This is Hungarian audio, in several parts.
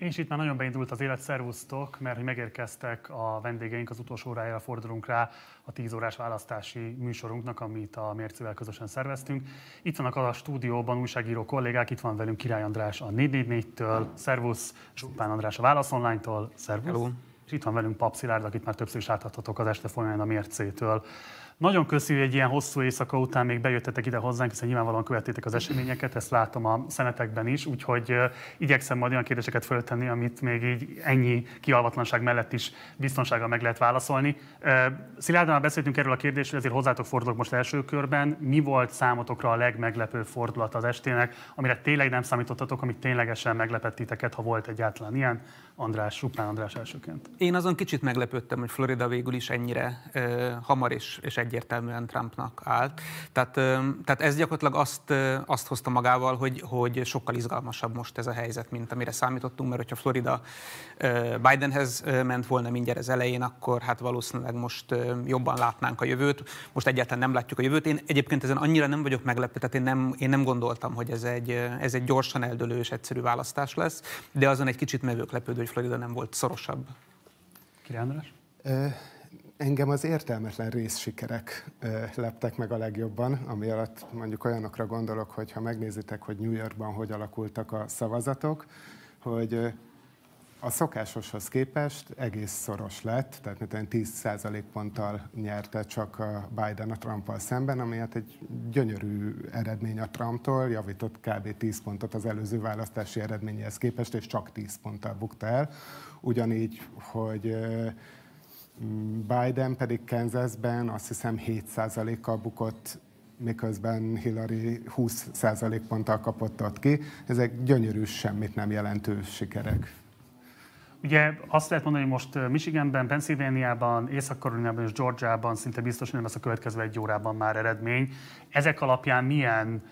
És itt már nagyon beindult az élet, szervusztok, mert hogy megérkeztek a vendégeink, az utolsó órájára fordulunk rá a 10 órás választási műsorunknak, amit a Mércével közösen szerveztünk. Itt vannak a stúdióban újságíró kollégák, itt van velünk Király András a 444-től, szervusz, Zsupán András a Válasz Online-tól, szervusz. Hello. És itt van velünk Pap Szilárd, akit már többször is láthathatok az este folyamán a Mércétől. Nagyon köszi, hogy egy ilyen hosszú éjszaka után még bejöttetek ide hozzánk, hiszen nyilvánvalóan követtétek az eseményeket, ezt látom a szemetekben is, úgyhogy igyekszem majd olyan kérdéseket föltenni, amit még így ennyi kialvatlanság mellett is biztonsággal meg lehet válaszolni. Szilárdan már beszéltünk erről a kérdésről, ezért hozzátok fordulok most első körben. Mi volt számotokra a legmeglepőbb fordulat az estének, amire tényleg nem számítottatok, amit ténylegesen meglepett titeket, ha volt egyáltalán ilyen? András, Suplán András elsőként. Én azon kicsit meglepődtem, hogy Florida végül is ennyire uh, hamar és, és egyértelműen Trumpnak állt. Tehát, uh, tehát ez gyakorlatilag azt, uh, azt hozta magával, hogy, hogy sokkal izgalmasabb most ez a helyzet, mint amire számítottunk, mert hogyha Florida uh, Bidenhez ment volna mindjárt az elején, akkor hát valószínűleg most uh, jobban látnánk a jövőt. Most egyáltalán nem látjuk a jövőt. Én egyébként ezen annyira nem vagyok meglepő, tehát én nem, én nem gondoltam, hogy ez egy, ez egy gyorsan eldőlő és egyszerű választás lesz, de azon egy kicsit meglepődő, hogy Florida nem volt szorosabb. Király András? Engem az értelmetlen részsikerek leptek meg a legjobban, ami alatt mondjuk olyanokra gondolok, hogy ha megnézitek, hogy New Yorkban hogy alakultak a szavazatok, hogy a szokásoshoz képest egész szoros lett, tehát mint 10 ponttal nyerte csak a Biden a Trumpal szemben, ami hát egy gyönyörű eredmény a Trumptól, javított kb. 10 pontot az előző választási eredményhez képest, és csak 10 ponttal bukta el. Ugyanígy, hogy Biden pedig Kansasben azt hiszem 7% kal bukott miközben Hillary 20 ponttal kapott ott ki. Ezek gyönyörű, semmit nem jelentő sikerek. Ugye azt lehet mondani, hogy most Michiganben, Pennsylvaniában, Észak-Karolinában és Georgiában szinte biztos, hogy nem lesz a következő egy órában már eredmény. Ezek alapján milyen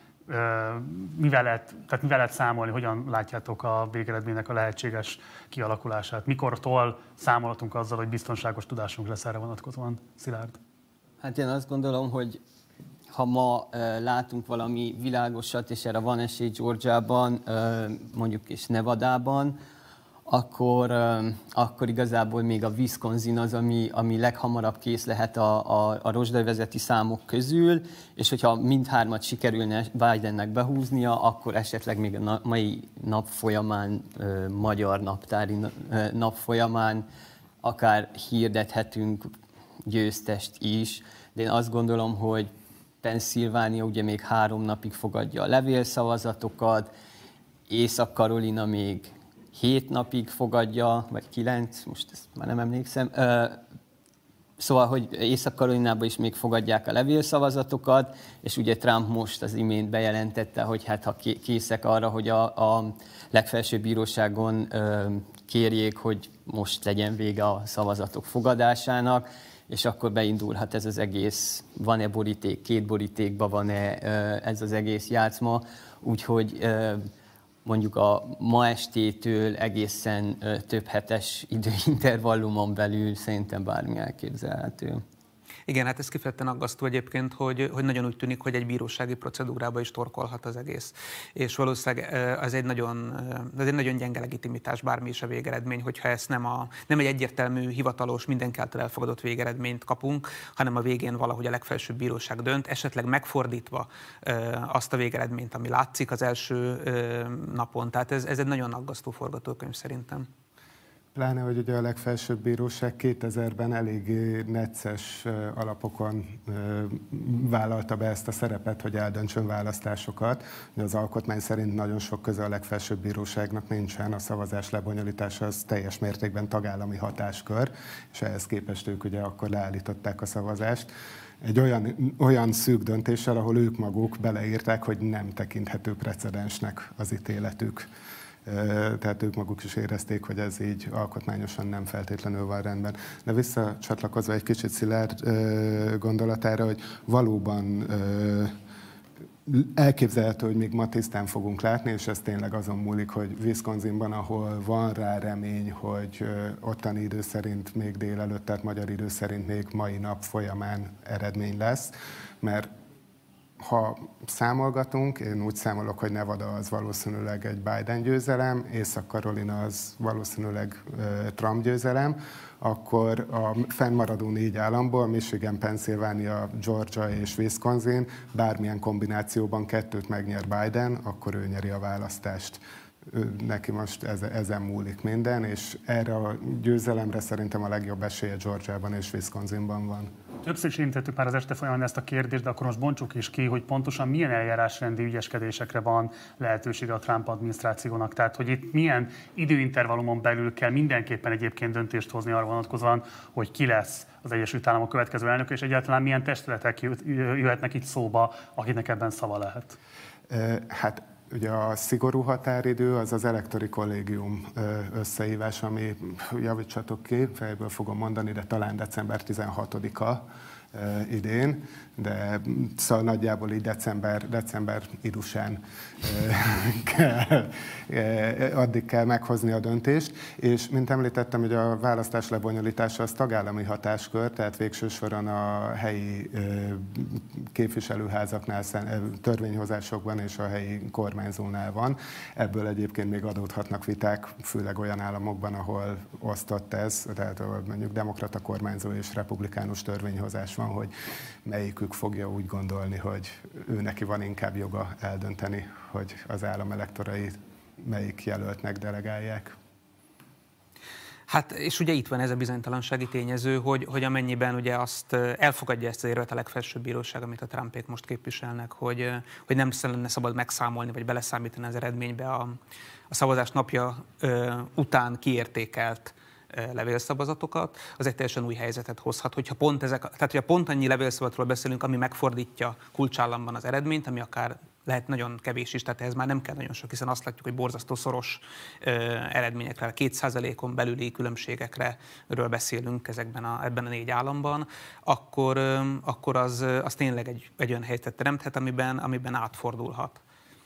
mivel lehet, tehát mivel lehet számolni, hogyan látjátok a végeredménynek a lehetséges kialakulását? Mikortól számolhatunk azzal, hogy biztonságos tudásunk lesz erre vonatkozóan? Szilárd? Hát én azt gondolom, hogy ha ma látunk valami világosat, és erre van esély Georgiában, uh, mondjuk és Nevadában, akkor, akkor igazából még a Wisconsin az, ami, ami leghamarabb kész lehet a, a, a rozsdajvezeti számok közül, és hogyha mindhármat sikerülne Bidennek behúznia, akkor esetleg még a mai nap folyamán, magyar naptári nap folyamán akár hirdethetünk győztest is, de én azt gondolom, hogy Pennsylvania ugye még három napig fogadja a levélszavazatokat, Észak-Karolina még hét napig fogadja, vagy kilenc, most ezt már nem emlékszem. Szóval, hogy Észak-Karolinában is még fogadják a levélszavazatokat, és ugye Trump most az imént bejelentette, hogy hát ha készek arra, hogy a, a legfelsőbb bíróságon kérjék, hogy most legyen vége a szavazatok fogadásának, és akkor beindulhat ez az egész, van-e boríték, két borítékban van-e ez az egész játszma, úgyhogy mondjuk a ma estétől egészen több hetes időintervallumon belül szerintem bármi elképzelhető. Igen, hát ez kifejezetten aggasztó egyébként, hogy, hogy nagyon úgy tűnik, hogy egy bírósági procedúrába is torkolhat az egész. És valószínűleg ez egy nagyon, ez egy nagyon gyenge legitimitás, bármi is a végeredmény, hogyha ezt nem, a, nem egy egyértelmű, hivatalos, mindenki által elfogadott végeredményt kapunk, hanem a végén valahogy a legfelsőbb bíróság dönt, esetleg megfordítva azt a végeredményt, ami látszik az első napon. Tehát ez, ez egy nagyon aggasztó forgatókönyv szerintem. Pláne, hogy ugye a legfelsőbb bíróság 2000-ben elég necces alapokon vállalta be ezt a szerepet, hogy eldöntsön választásokat. Az alkotmány szerint nagyon sok köze a legfelsőbb bíróságnak nincsen, a szavazás lebonyolítása az teljes mértékben tagállami hatáskör, és ehhez képest ők ugye akkor leállították a szavazást egy olyan, olyan szűk döntéssel, ahol ők maguk beleírták, hogy nem tekinthető precedensnek az ítéletük tehát ők maguk is érezték, hogy ez így alkotmányosan nem feltétlenül van rendben. De visszacsatlakozva egy kicsit Szilárd gondolatára, hogy valóban elképzelhető, hogy még ma tisztán fogunk látni, és ez tényleg azon múlik, hogy Wisconsinban, ahol van rá remény, hogy ottani idő szerint még délelőtt, tehát magyar idő szerint még mai nap folyamán eredmény lesz, mert ha számolgatunk, én úgy számolok, hogy Nevada az valószínűleg egy Biden győzelem, Észak-Karolina az valószínűleg Trump győzelem, akkor a fennmaradó négy államból, Michigan, Pennsylvania, Georgia és Wisconsin, bármilyen kombinációban kettőt megnyer Biden, akkor ő nyeri a választást neki most ezen múlik minden, és erre a győzelemre szerintem a legjobb esélye Georgiában és Wisconsinban van. Többször is érintettük már az este folyamán ezt a kérdést, de akkor most bontsuk is ki, hogy pontosan milyen eljárásrendi ügyeskedésekre van lehetősége a Trump adminisztrációnak. Tehát, hogy itt milyen időintervallumon belül kell mindenképpen egyébként döntést hozni arra vonatkozóan, hogy ki lesz az Egyesült Államok következő elnök, és egyáltalán milyen testületek jöhetnek itt szóba, akiknek ebben szava lehet. Hát Ugye a szigorú határidő az az elektori kollégium összehívás, ami javítsatok ki, fejből fogom mondani, de talán december 16-a idén, de szóval nagyjából így december, december idusán kell, addig kell meghozni a döntést, és mint említettem, hogy a választás lebonyolítása az tagállami hatáskör, tehát végső soron a helyi képviselőházaknál, törvényhozásokban és a helyi kormányzónál van. Ebből egyébként még adódhatnak viták, főleg olyan államokban, ahol osztott ez, tehát ahol mondjuk demokrata kormányzó és republikánus törvényhozás van, hogy melyikük fogja úgy gondolni, hogy ő neki van inkább joga eldönteni, hogy az állam elektorai melyik jelöltnek delegálják. Hát, és ugye itt van ez a bizonytalansági tényező, hogy, hogy amennyiben ugye azt elfogadja ezt az érvet a legfelsőbb bíróság, amit a Trumpék most képviselnek, hogy, hogy nem lenne szabad megszámolni, vagy beleszámítani az eredménybe a, a szavazás napja ö, után kiértékelt levélszavazatokat, az egy teljesen új helyzetet hozhat. Hogyha pont ezek, tehát hogyha pont annyi levélszavazatról beszélünk, ami megfordítja kulcsállamban az eredményt, ami akár lehet nagyon kevés is, tehát ez már nem kell nagyon sok, hiszen azt látjuk, hogy borzasztó szoros ö, eredményekre, kétszázalékon belüli különbségekre ről beszélünk ezekben a, ebben a négy államban, akkor, ö, akkor az, az tényleg egy, egy olyan helyzetet teremthet, amiben, amiben átfordulhat.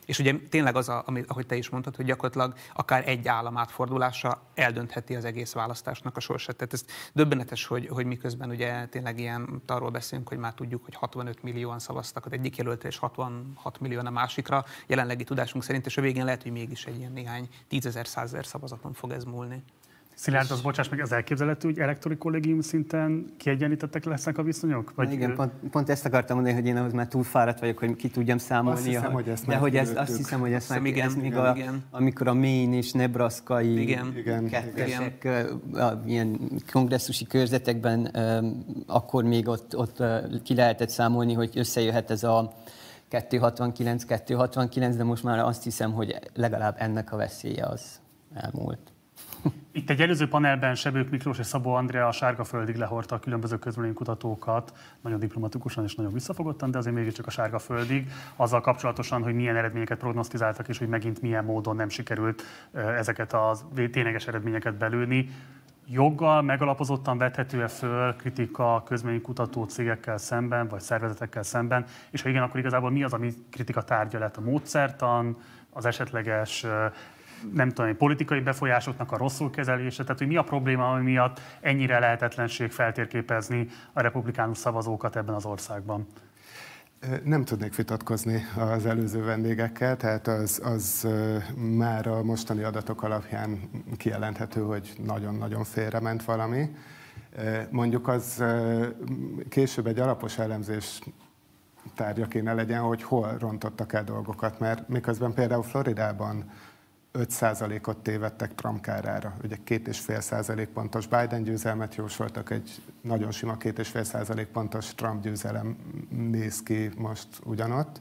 És ugye tényleg az, a, amit, ahogy te is mondtad, hogy gyakorlatilag akár egy állam átfordulása eldöntheti az egész választásnak a sorsát. Tehát ez döbbenetes, hogy, hogy miközben ugye tényleg ilyen arról beszélünk, hogy már tudjuk, hogy 65 millióan szavaztak az egyik jelöltre, és 66 millióan a másikra, jelenlegi tudásunk szerint, és a végén lehet, hogy mégis egy ilyen néhány tízezer, százezer szavazaton fog ez múlni. Szilárd, az bocsáss meg, az elképzelhető, hogy elektori kollégium szinten kiegyenlítettek lesznek a viszonyok? Vagy igen, pont, pont, ezt akartam mondani, hogy én ahhoz már túl fáradt vagyok, hogy ki tudjam számolni. Azt hiszem, hogy ezt de hogy ezt, azt hiszem, hogy ezt meg, igen, ez még igen, a, igen. amikor a Maine és Nebraskai igen, igen, kettesek igen. ilyen kongresszusi körzetekben, akkor még ott, ott ki lehetett számolni, hogy összejöhet ez a 269-269, de most már azt hiszem, hogy legalább ennek a veszélye az elmúlt. Itt egy előző panelben Sebők Miklós és Szabó Andrea a sárga földig lehordta a különböző kutatókat, nagyon diplomatikusan és nagyon visszafogottan, de azért mégiscsak a sárga földig, azzal kapcsolatosan, hogy milyen eredményeket prognosztizáltak, és hogy megint milyen módon nem sikerült ezeket a tényleges eredményeket belőni. Joggal megalapozottan vethető-e föl kritika kutató cégekkel szemben, vagy szervezetekkel szemben, és ha igen, akkor igazából mi az, ami kritika tárgya lett a módszertan, az esetleges nem tudom, politikai befolyásoknak a rosszul kezelése, tehát hogy mi a probléma, ami miatt ennyire lehetetlenség feltérképezni a republikánus szavazókat ebben az országban? Nem tudnék vitatkozni az előző vendégekkel, tehát az, az már a mostani adatok alapján kijelenthető, hogy nagyon-nagyon félrement valami. Mondjuk az később egy alapos elemzés tárgya kéne legyen, hogy hol rontottak el dolgokat, mert miközben például Floridában 5%-ot tévedtek Trump kárára. Ugye két és fél százalék pontos Biden győzelmet jósoltak, egy nagyon sima két és fél százalék pontos Trump győzelem néz ki most ugyanott.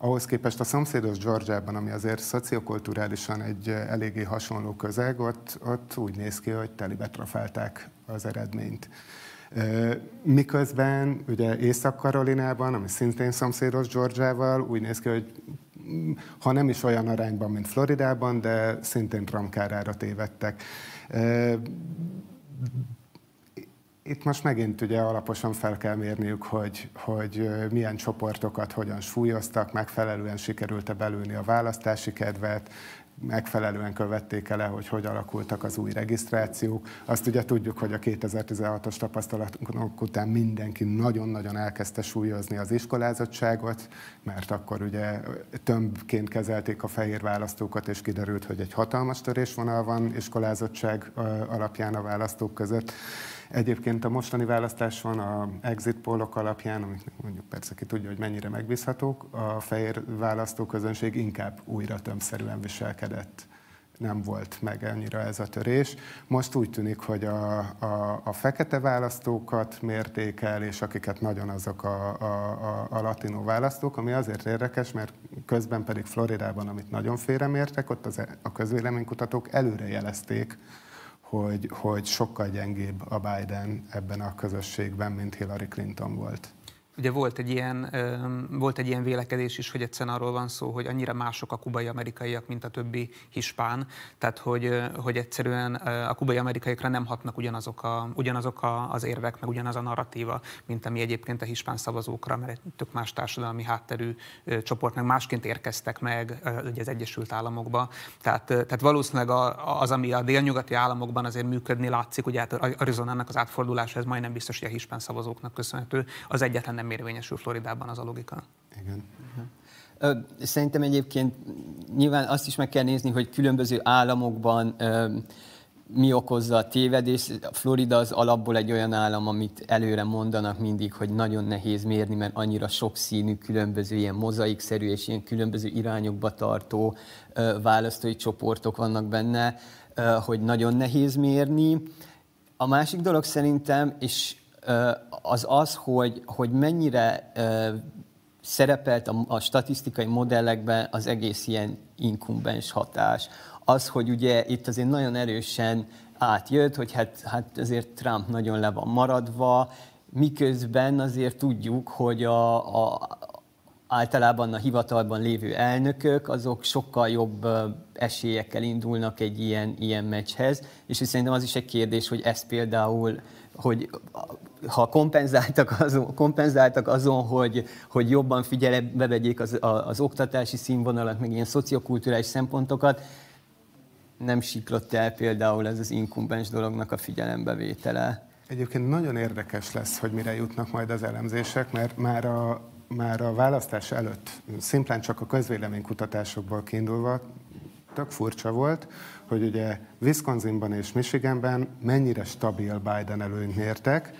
Ahhoz képest a szomszédos Georgiában, ami azért szociokulturálisan egy eléggé hasonló közeg, ott, ott úgy néz ki, hogy telibe trafálták az eredményt. Miközben ugye Észak-Karolinában, ami szintén szomszédos Georgiával, úgy néz ki, hogy ha nem is olyan arányban, mint Floridában, de szintén Trump tévedtek. Itt most megint ugye alaposan fel kell mérniük, hogy, hogy milyen csoportokat hogyan súlyoztak, megfelelően sikerült-e belülni a választási kedvet, megfelelően követték el, hogy hogy alakultak az új regisztrációk. Azt ugye tudjuk, hogy a 2016-os tapasztalatok után mindenki nagyon-nagyon elkezdte súlyozni az iskolázottságot, mert akkor ugye tömbként kezelték a fehér választókat, és kiderült, hogy egy hatalmas törésvonal van iskolázottság alapján a választók között. Egyébként a mostani választáson a exit pollok alapján, amik mondjuk persze ki tudja, hogy mennyire megbízhatók, a fehér választóközönség inkább újra tömszerűen viselkedett nem volt meg annyira ez a törés. Most úgy tűnik, hogy a, a, a fekete választókat mérték el, és akiket nagyon azok a, a, a, a latinó választók, ami azért érdekes, mert közben pedig Floridában, amit nagyon félremértek, ott az, a közvéleménykutatók előre jelezték, hogy, hogy sokkal gyengébb a Biden ebben a közösségben, mint Hillary Clinton volt. Ugye volt egy, ilyen, volt egy ilyen vélekedés is, hogy egyszerűen arról van szó, hogy annyira mások a kubai amerikaiak, mint a többi hispán, tehát hogy, hogy egyszerűen a kubai amerikaiakra nem hatnak ugyanazok, a, ugyanazok a, az érvek, meg ugyanaz a narratíva, mint ami egyébként a hispán szavazókra, mert tök más társadalmi hátterű csoport, meg másként érkeztek meg ugye az Egyesült Államokba. Tehát, tehát valószínűleg az, ami a délnyugati államokban azért működni látszik, ugye hát Arizonának az átfordulása, ez majdnem biztos, hogy a hispán szavazóknak köszönhető, az egyetlen nem nem érvényesül Floridában az a logika. Igen. Szerintem egyébként nyilván azt is meg kell nézni, hogy különböző államokban mi okozza a tévedés. Florida az alapból egy olyan állam, amit előre mondanak mindig, hogy nagyon nehéz mérni, mert annyira sokszínű, különböző ilyen mozaikszerű és ilyen különböző irányokba tartó választói csoportok vannak benne, hogy nagyon nehéz mérni. A másik dolog szerintem, és az az, hogy, hogy mennyire szerepelt a, a statisztikai modellekben az egész ilyen inkumbens hatás. Az, hogy ugye itt azért nagyon erősen átjött, hogy hát, hát azért Trump nagyon le van maradva, miközben azért tudjuk, hogy a, a, általában a hivatalban lévő elnökök, azok sokkal jobb esélyekkel indulnak egy ilyen, ilyen meccshez, és szerintem az is egy kérdés, hogy ez például hogy ha kompenzáltak azon, kompenzáltak azon hogy, hogy jobban figyelembe vegyék az, az oktatási színvonalat, meg ilyen szociokulturális szempontokat, nem siklott el például ez az inkumbens dolognak a figyelembevétele. Egyébként nagyon érdekes lesz, hogy mire jutnak majd az elemzések, mert már a, már a választás előtt, szimplán csak a közvéleménykutatásokból kiindulva, tök furcsa volt, hogy ugye Wisconsinban és Michiganben mennyire stabil Biden előnyt mértek,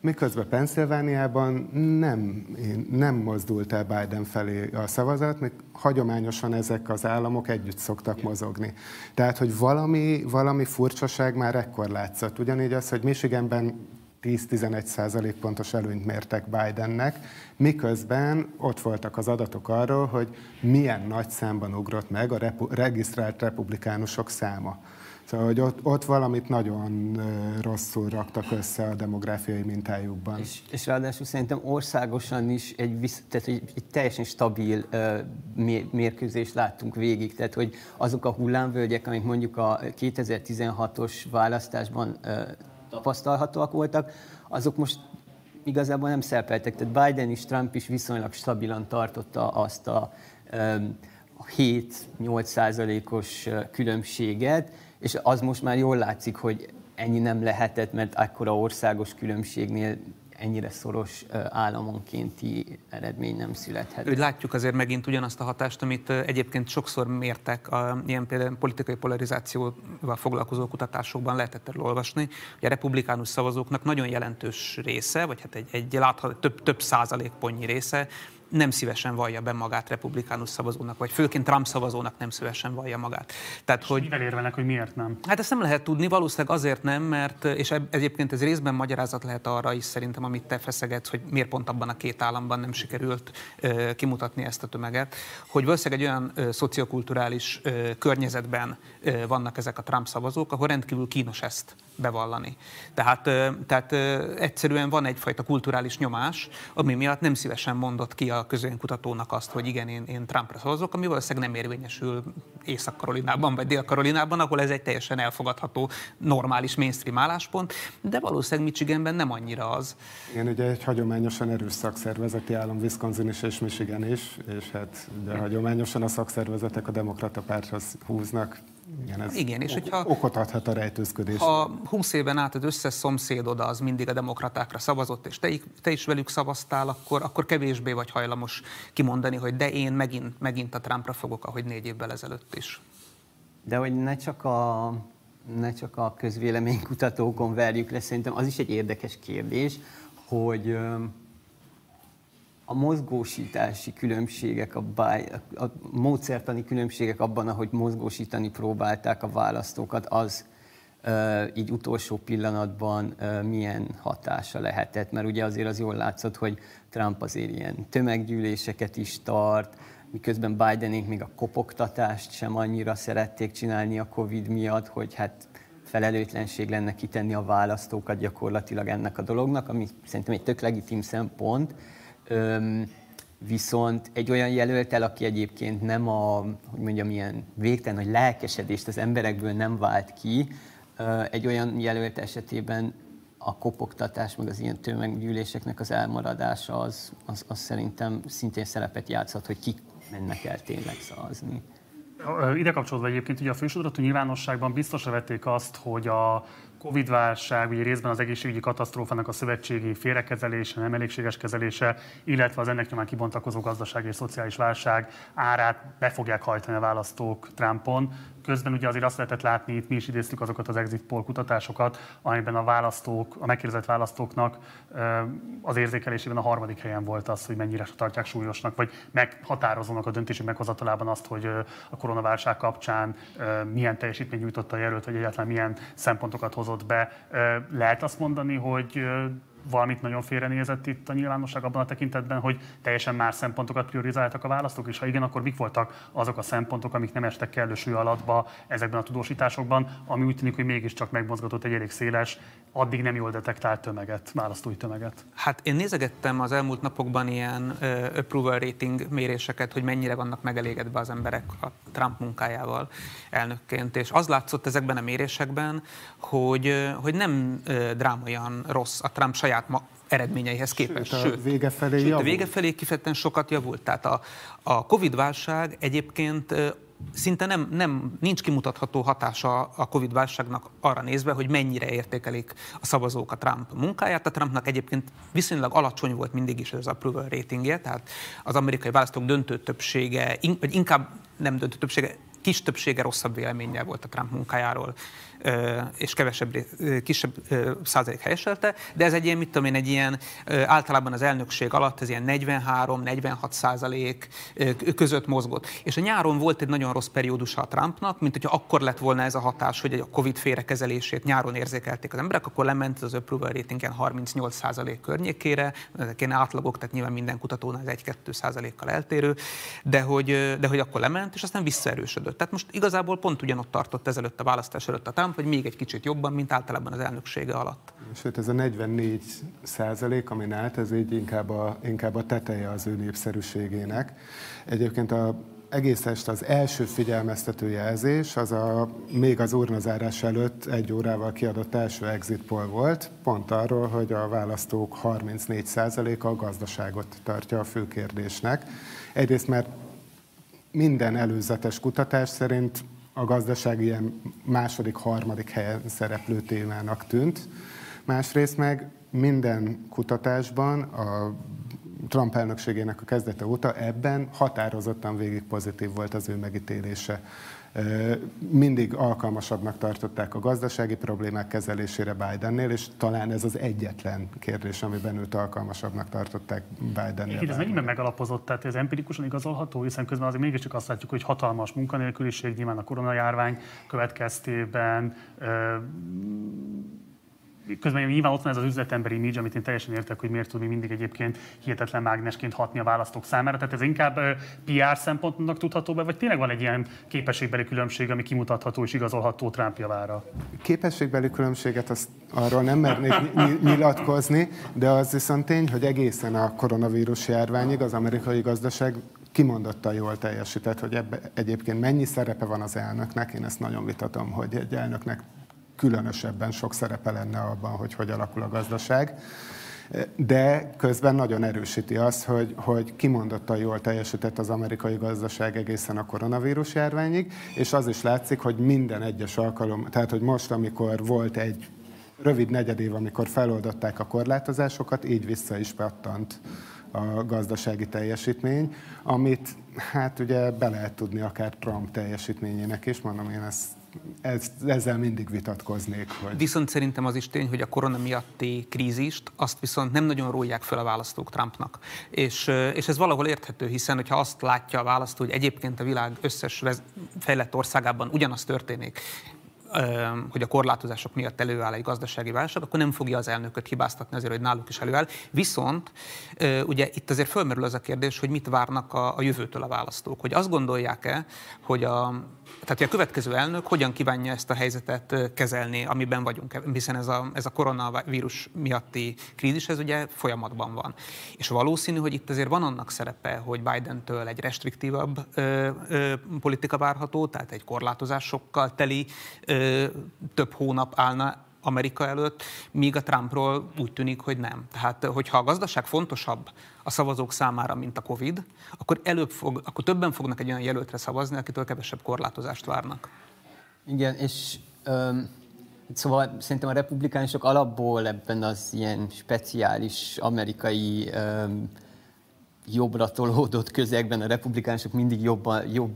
miközben Pennsylvániában nem, nem mozdult el Biden felé a szavazat, még hagyományosan ezek az államok együtt szoktak mozogni. Tehát, hogy valami, valami furcsaság már ekkor látszott. Ugyanígy az, hogy Michiganben 10-11 százalék pontos előnyt mértek Bidennek, miközben ott voltak az adatok arról, hogy milyen nagy számban ugrott meg a repu- regisztrált republikánusok száma. Szóval, hogy ott, ott valamit nagyon rosszul raktak össze a demográfiai mintájukban. És, és ráadásul szerintem országosan is egy, visz, tehát egy, egy teljesen stabil uh, mérkőzést láttunk végig. Tehát, hogy azok a hullámvölgyek, amik mondjuk a 2016-os választásban uh, tapasztalhatóak voltak, azok most igazából nem szerepeltek. Tehát Biden is, Trump is viszonylag stabilan tartotta azt a um, 7-8 százalékos különbséget, és az most már jól látszik, hogy ennyi nem lehetett, mert akkora országos különbségnél ennyire szoros államonkénti eredmény nem születhet. Úgy látjuk azért megint ugyanazt a hatást, amit egyébként sokszor mértek, a, ilyen például politikai polarizációval foglalkozó kutatásokban lehetett erről olvasni, hogy a republikánus szavazóknak nagyon jelentős része, vagy hát egy, egy látható több, több százalékpontnyi része nem szívesen vallja be magát republikánus szavazónak, vagy főként Trump szavazónak nem szívesen vallja magát. Tehát, és hogy, mivel érvelnek, hogy miért nem? Hát ezt nem lehet tudni, valószínűleg azért nem, mert, és egyébként ez részben magyarázat lehet arra is szerintem, amit te feszegetsz, hogy miért pont abban a két államban nem sikerült kimutatni ezt a tömeget, hogy valószínűleg egy olyan szociokulturális környezetben vannak ezek a Trump szavazók, ahol rendkívül kínos ezt bevallani. Tehát, tehát egyszerűen van egyfajta kulturális nyomás, ami miatt nem szívesen mondott ki a közönkutatónak azt, hogy igen, én, én Trumpra szavazok, ami valószínűleg nem érvényesül Észak-Karolinában vagy Dél-Karolinában, ahol ez egy teljesen elfogadható, normális mainstream álláspont, de valószínűleg Michiganben nem annyira az. Igen, ugye egy hagyományosan erős szakszervezeti állam Wisconsin is és Michigan is, és hát ugye hagyományosan a szakszervezetek a demokrata párthoz húznak, igen, ez Igen, és hogyha okot adhat a rejtőzködés. Ha 20 éven át az összes szomszédod az mindig a demokratákra szavazott, és te, te is velük szavaztál, akkor, akkor kevésbé vagy hajlamos kimondani, hogy de én megint, megint a Trumpra fogok, ahogy négy évvel ezelőtt is. De hogy ne csak a, ne csak a közvéleménykutatókon verjük le, szerintem az is egy érdekes kérdés, hogy a mozgósítási különbségek, a, báj, a módszertani különbségek abban, ahogy mozgósítani próbálták a választókat, az uh, így utolsó pillanatban uh, milyen hatása lehetett. Mert ugye azért az jól látszott, hogy Trump azért ilyen tömeggyűléseket is tart, miközben Bidenék még a kopogtatást sem annyira szerették csinálni a Covid miatt, hogy hát felelőtlenség lenne kitenni a választókat gyakorlatilag ennek a dolognak, ami szerintem egy tök legitim szempont, viszont egy olyan jelöltel, aki egyébként nem a, hogy mondjam, ilyen végtelen hogy lelkesedést az emberekből nem vált ki, egy olyan jelölt esetében a kopogtatás, meg az ilyen tömeggyűléseknek az elmaradása, az, az, az szerintem szintén szerepet játszhat, hogy kik mennek el tényleg szavazni. Ide kapcsolódva egyébként ugye a fősodratú nyilvánosságban biztosra vették azt, hogy a Covid-válság, ugye részben az egészségügyi katasztrófának a szövetségi félrekezelése, nem elégséges kezelése, illetve az ennek nyomán kibontakozó gazdasági és szociális válság árát be fogják hajtani a választók Trumpon. Közben ugye azért azt lehetett látni, itt mi is idéztük azokat az exit poll kutatásokat, amiben a választók, a megkérdezett választóknak az érzékelésében a harmadik helyen volt az, hogy mennyire tartják súlyosnak, vagy meghatározónak a döntési meghozatalában azt, hogy a koronaválság kapcsán milyen teljesítmény nyújtotta a jelölt, vagy egyáltalán milyen szempontokat hozott be. Lehet azt mondani, hogy valamit nagyon félrenézett itt a nyilvánosság abban a tekintetben, hogy teljesen más szempontokat priorizáltak a választók, és ha igen, akkor mik voltak azok a szempontok, amik nem estek kellő súly alatba ezekben a tudósításokban, ami úgy tűnik, hogy mégiscsak megmozgatott egy elég széles, addig nem jól detektált tömeget, választói tömeget. Hát én nézegettem az elmúlt napokban ilyen uh, approval rating méréseket, hogy mennyire vannak megelégedve az emberek a Trump munkájával elnökként, és az látszott ezekben a mérésekben, hogy, hogy nem drámaian rossz a Trump saját saját ma eredményeihez képest. Sőt, a vége felé Sőt, a vége felé kifejezetten sokat javult. Tehát a, a Covid-válság egyébként szinte nem, nem, nincs kimutatható hatása a Covid-válságnak arra nézve, hogy mennyire értékelik a szavazók a Trump munkáját. A Trumpnak egyébként viszonylag alacsony volt mindig is ez a approval ratingje, tehát az amerikai választók döntő többsége, vagy inkább nem döntő többsége, kis többsége rosszabb véleménnyel volt a Trump munkájáról, és kevesebb, kisebb százalék helyeselte, de ez egy ilyen, mit tudom én, egy ilyen általában az elnökség alatt ez ilyen 43-46 százalék között mozgott. És a nyáron volt egy nagyon rossz periódusa a Trumpnak, mint hogyha akkor lett volna ez a hatás, hogy a Covid félrekezelését nyáron érzékelték az emberek, akkor lement az approval rating 38 százalék környékére, ezek ilyen átlagok, tehát nyilván minden kutatónál ez 1-2 százalékkal eltérő, de hogy, de hogy akkor lement, és aztán visszaerősödött. Tehát most igazából pont ugyanott tartott ezelőtt a választás előtt a Trump, vagy még egy kicsit jobban, mint általában az elnöksége alatt. Sőt, ez a 44 százalék, amin állt, ez így inkább a, inkább a teteje az ő népszerűségének. Egyébként a egész este az első figyelmeztető jelzés, az a, még az urnazárás előtt egy órával kiadott első exit poll volt, pont arról, hogy a választók 34%-a a gazdaságot tartja a fő kérdésnek. Egyrészt, mert minden előzetes kutatás szerint a gazdaság ilyen második, harmadik helyen szereplő témának tűnt. Másrészt meg minden kutatásban a Trump elnökségének a kezdete óta ebben határozottan végig pozitív volt az ő megítélése mindig alkalmasabbnak tartották a gazdasági problémák kezelésére Bidennél, és talán ez az egyetlen kérdés, amiben őt alkalmasabbnak tartották Bidennél. Ez mennyiben megalapozott, tehát ez empirikusan igazolható, hiszen közben azért mégiscsak azt látjuk, hogy hatalmas munkanélküliség, nyilván a koronajárvány következtében közben nyilván ott van ez az üzletemberi image, amit én teljesen értek, hogy miért tud még mindig egyébként hihetetlen mágnesként hatni a választók számára. Tehát ez inkább PR szempontnak tudható be, vagy tényleg van egy ilyen képességbeli különbség, ami kimutatható és igazolható Trump javára? Képességbeli különbséget azt arról nem mernék nyilatkozni, de az viszont tény, hogy egészen a koronavírus járványig az amerikai gazdaság kimondottan jól teljesített, hogy ebbe egyébként mennyi szerepe van az elnöknek, én ezt nagyon vitatom, hogy egy elnöknek különösebben sok szerepe lenne abban, hogy hogy alakul a gazdaság. De közben nagyon erősíti azt, hogy, hogy kimondottan jól teljesített az amerikai gazdaság egészen a koronavírus járványig, és az is látszik, hogy minden egyes alkalom, tehát hogy most, amikor volt egy rövid negyedév, amikor feloldották a korlátozásokat, így vissza is pattant a gazdasági teljesítmény, amit hát ugye be lehet tudni akár Trump teljesítményének is, mondom én ezt ez, ezzel mindig vitatkoznék. Hogy... Viszont szerintem az is tény, hogy a korona miatti krízist azt viszont nem nagyon rólják fel a választók Trumpnak. És, és ez valahol érthető, hiszen hogyha azt látja a választó, hogy egyébként a világ összes fejlett országában ugyanaz történik, hogy a korlátozások miatt előáll egy gazdasági válság, akkor nem fogja az elnököt hibáztatni azért, hogy náluk is előáll. Viszont ugye itt azért fölmerül az a kérdés, hogy mit várnak a, a jövőtől a választók. Hogy azt gondolják-e, hogy a, tehát, a következő elnök hogyan kívánja ezt a helyzetet kezelni, amiben vagyunk, hiszen ez a, ez a koronavírus miatti krízis, ez ugye folyamatban van. És valószínű, hogy itt azért van annak szerepe, hogy Biden-től egy restriktívabb ö, ö, politika várható, tehát egy korlátozásokkal teli ö, több hónap állna Amerika előtt, míg a Trumpról úgy tűnik, hogy nem. Tehát, hogyha a gazdaság fontosabb a szavazók számára, mint a Covid, akkor, előbb fog, akkor többen fognak egy olyan jelöltre szavazni, akitől kevesebb korlátozást várnak. Igen, és um, szóval szerintem a republikánusok alapból ebben az ilyen speciális amerikai um, jobbra tolódott közegben a republikánusok mindig jobban, jobb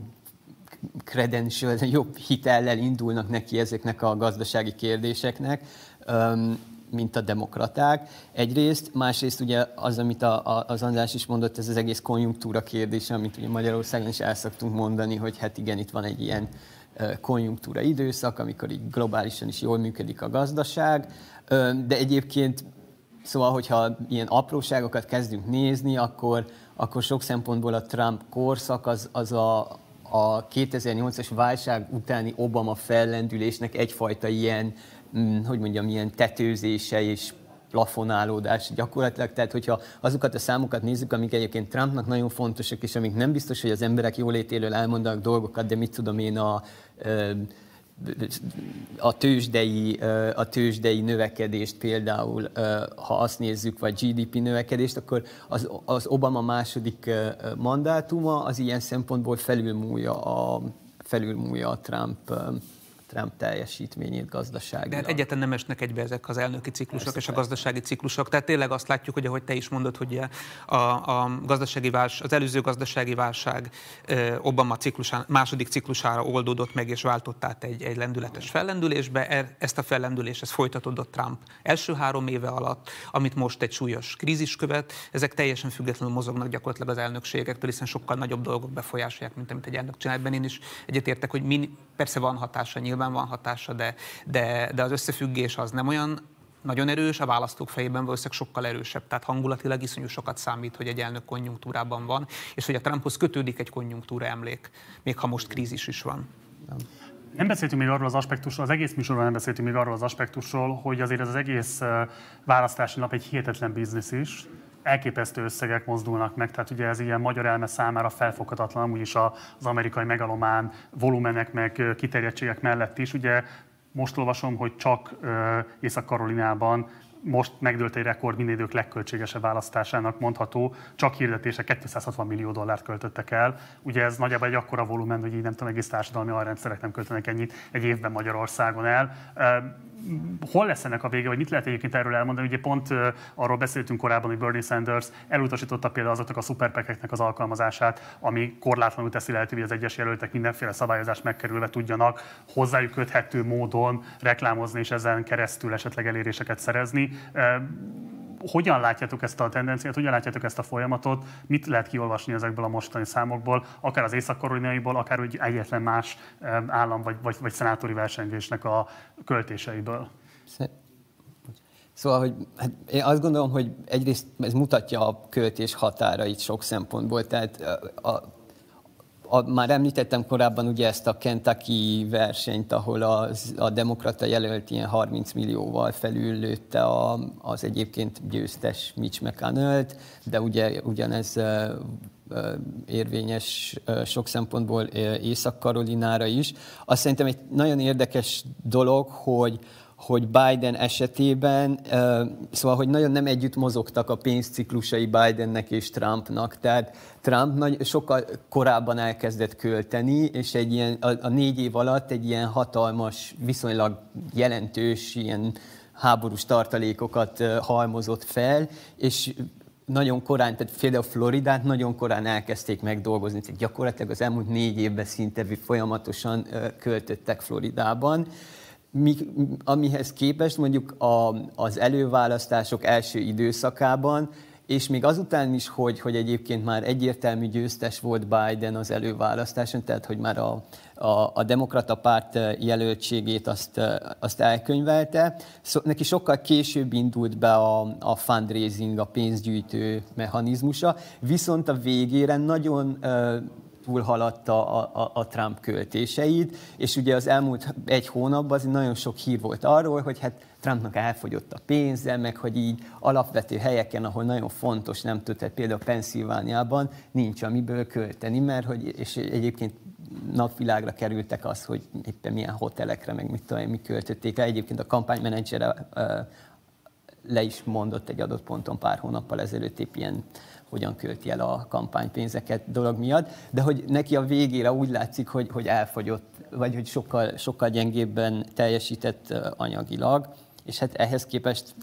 credential, jobb hitellel indulnak neki ezeknek a gazdasági kérdéseknek, mint a demokraták. Egyrészt, másrészt ugye az, amit a, a, az András is mondott, ez az egész konjunktúra kérdése, amit ugye Magyarországon is el szoktunk mondani, hogy hát igen, itt van egy ilyen konjunktúra időszak, amikor így globálisan is jól működik a gazdaság, de egyébként Szóval, hogyha ilyen apróságokat kezdünk nézni, akkor, akkor sok szempontból a Trump korszak az, az a, a 2008-as válság utáni Obama fellendülésnek egyfajta ilyen, hogy mondjam, ilyen tetőzése és plafonálódás gyakorlatilag. Tehát, hogyha azokat a számokat nézzük, amik egyébként Trumpnak nagyon fontosak, és amik nem biztos, hogy az emberek jólétéről elmondanak dolgokat, de mit tudom én a a tőzsdei, a tőzsdei növekedést például, ha azt nézzük, vagy GDP növekedést, akkor az, az Obama második mandátuma az ilyen szempontból felülmúlja a, felülmúlja a Trump Trump teljesítményét gazdaságilag. De hát egyetlen nem esnek egybe ezek az elnöki ciklusok persze, és a gazdasági ciklusok. Tehát tényleg azt látjuk, hogy ahogy te is mondod, hogy a, a gazdasági válság, az előző gazdasági válság Obama ciklusán, második ciklusára oldódott meg és váltott át egy, egy lendületes fellendülésbe. E, ezt a fellendülést ez folytatódott Trump első három éve alatt, amit most egy súlyos krízis követ. Ezek teljesen függetlenül mozognak gyakorlatilag az elnökségektől, hiszen sokkal nagyobb dolgok befolyásolják, mint amit egy elnök csinál. Ebben én is egyetértek, hogy min, persze van hatása nyilván, nyilván van hatása, de, de, de az összefüggés az nem olyan nagyon erős, a választók fejében valószínűleg sokkal erősebb. Tehát hangulatilag iszonyú sokat számít, hogy egy elnök konjunktúrában van, és hogy a Trumphoz kötődik egy konjunktúra emlék, még ha most krízis is van. Nem beszéltünk még arról az aspektusról, az egész műsorban nem beszéltünk még arról az aspektusról, hogy azért ez az egész választási nap egy hihetetlen biznisz is, elképesztő összegek mozdulnak meg, tehát ugye ez ilyen magyar elme számára felfoghatatlan, amúgy is az amerikai megalomán volumenek meg kiterjedtségek mellett is. Ugye most olvasom, hogy csak Észak-Karolinában most megdőlt egy rekord minden idők legköltségesebb választásának mondható, csak hirdetése 260 millió dollárt költöttek el. Ugye ez nagyjából egy akkora volumen, hogy így nem tudom, egész társadalmi alrendszerek nem költenek ennyit egy évben Magyarországon el hol lesz ennek a vége, vagy mit lehet egyébként erről elmondani? Ugye pont arról beszéltünk korábban, hogy Bernie Sanders elutasította például azoknak a szuperpekeknek az alkalmazását, ami korlátlanul teszi lehetővé, az egyes jelöltek mindenféle szabályozást megkerülve tudjanak hozzájuk köthető módon reklámozni és ezen keresztül esetleg eléréseket szerezni hogyan látjátok ezt a tendenciát, hogyan látjátok ezt a folyamatot, mit lehet kiolvasni ezekből a mostani számokból, akár az észak akár hogy egyetlen más állam vagy, vagy, vagy szenátori versengésnek a költéseiből? Szóval, hogy hát én azt gondolom, hogy egyrészt ez mutatja a költés határait sok szempontból, tehát a, a, a, már említettem korábban ugye ezt a Kentucky versenyt, ahol az, a demokrata jelölt ilyen 30 millióval felüllőtte a, az egyébként győztes Mitch mcconnell de ugye ugyanez érvényes sok szempontból Észak-Karolinára is. Azt szerintem egy nagyon érdekes dolog, hogy hogy Biden esetében, szóval, hogy nagyon nem együtt mozogtak a pénzciklusai Bidennek és Trumpnak, tehát Trump nagy, sokkal korábban elkezdett költeni, és egy ilyen, a, a négy év alatt egy ilyen hatalmas, viszonylag jelentős ilyen háborús tartalékokat halmozott fel, és nagyon korán, tehát például Floridát nagyon korán elkezdték megdolgozni, tehát gyakorlatilag az elmúlt négy évben szinte folyamatosan költöttek Floridában, mi, amihez képest mondjuk a, az előválasztások első időszakában, és még azután is, hogy, hogy egyébként már egyértelmű győztes volt Biden az előválasztáson, tehát hogy már a, a, a demokrata párt jelöltségét azt, azt elkönyvelte. Szó, neki sokkal később indult be a, a fundraising, a pénzgyűjtő mechanizmusa, viszont a végére nagyon túlhaladta a, a, a Trump költéseit, és ugye az elmúlt egy hónapban az nagyon sok hír volt arról, hogy hát Trumpnak elfogyott a pénze, meg hogy így alapvető helyeken, ahol nagyon fontos, nem tudta, például Pennsylvániában nincs amiből költeni, mert hogy, és egyébként napvilágra kerültek az, hogy éppen milyen hotelekre, meg mit tudom, mi költötték el. Egyébként a kampánymenedzsere le is mondott egy adott ponton pár hónappal ezelőtt épp ilyen hogyan költi el a kampánypénzeket dolog miatt, de hogy neki a végére úgy látszik, hogy, hogy elfogyott, vagy hogy sokkal, sokkal gyengébben teljesített anyagilag, és hát ehhez képest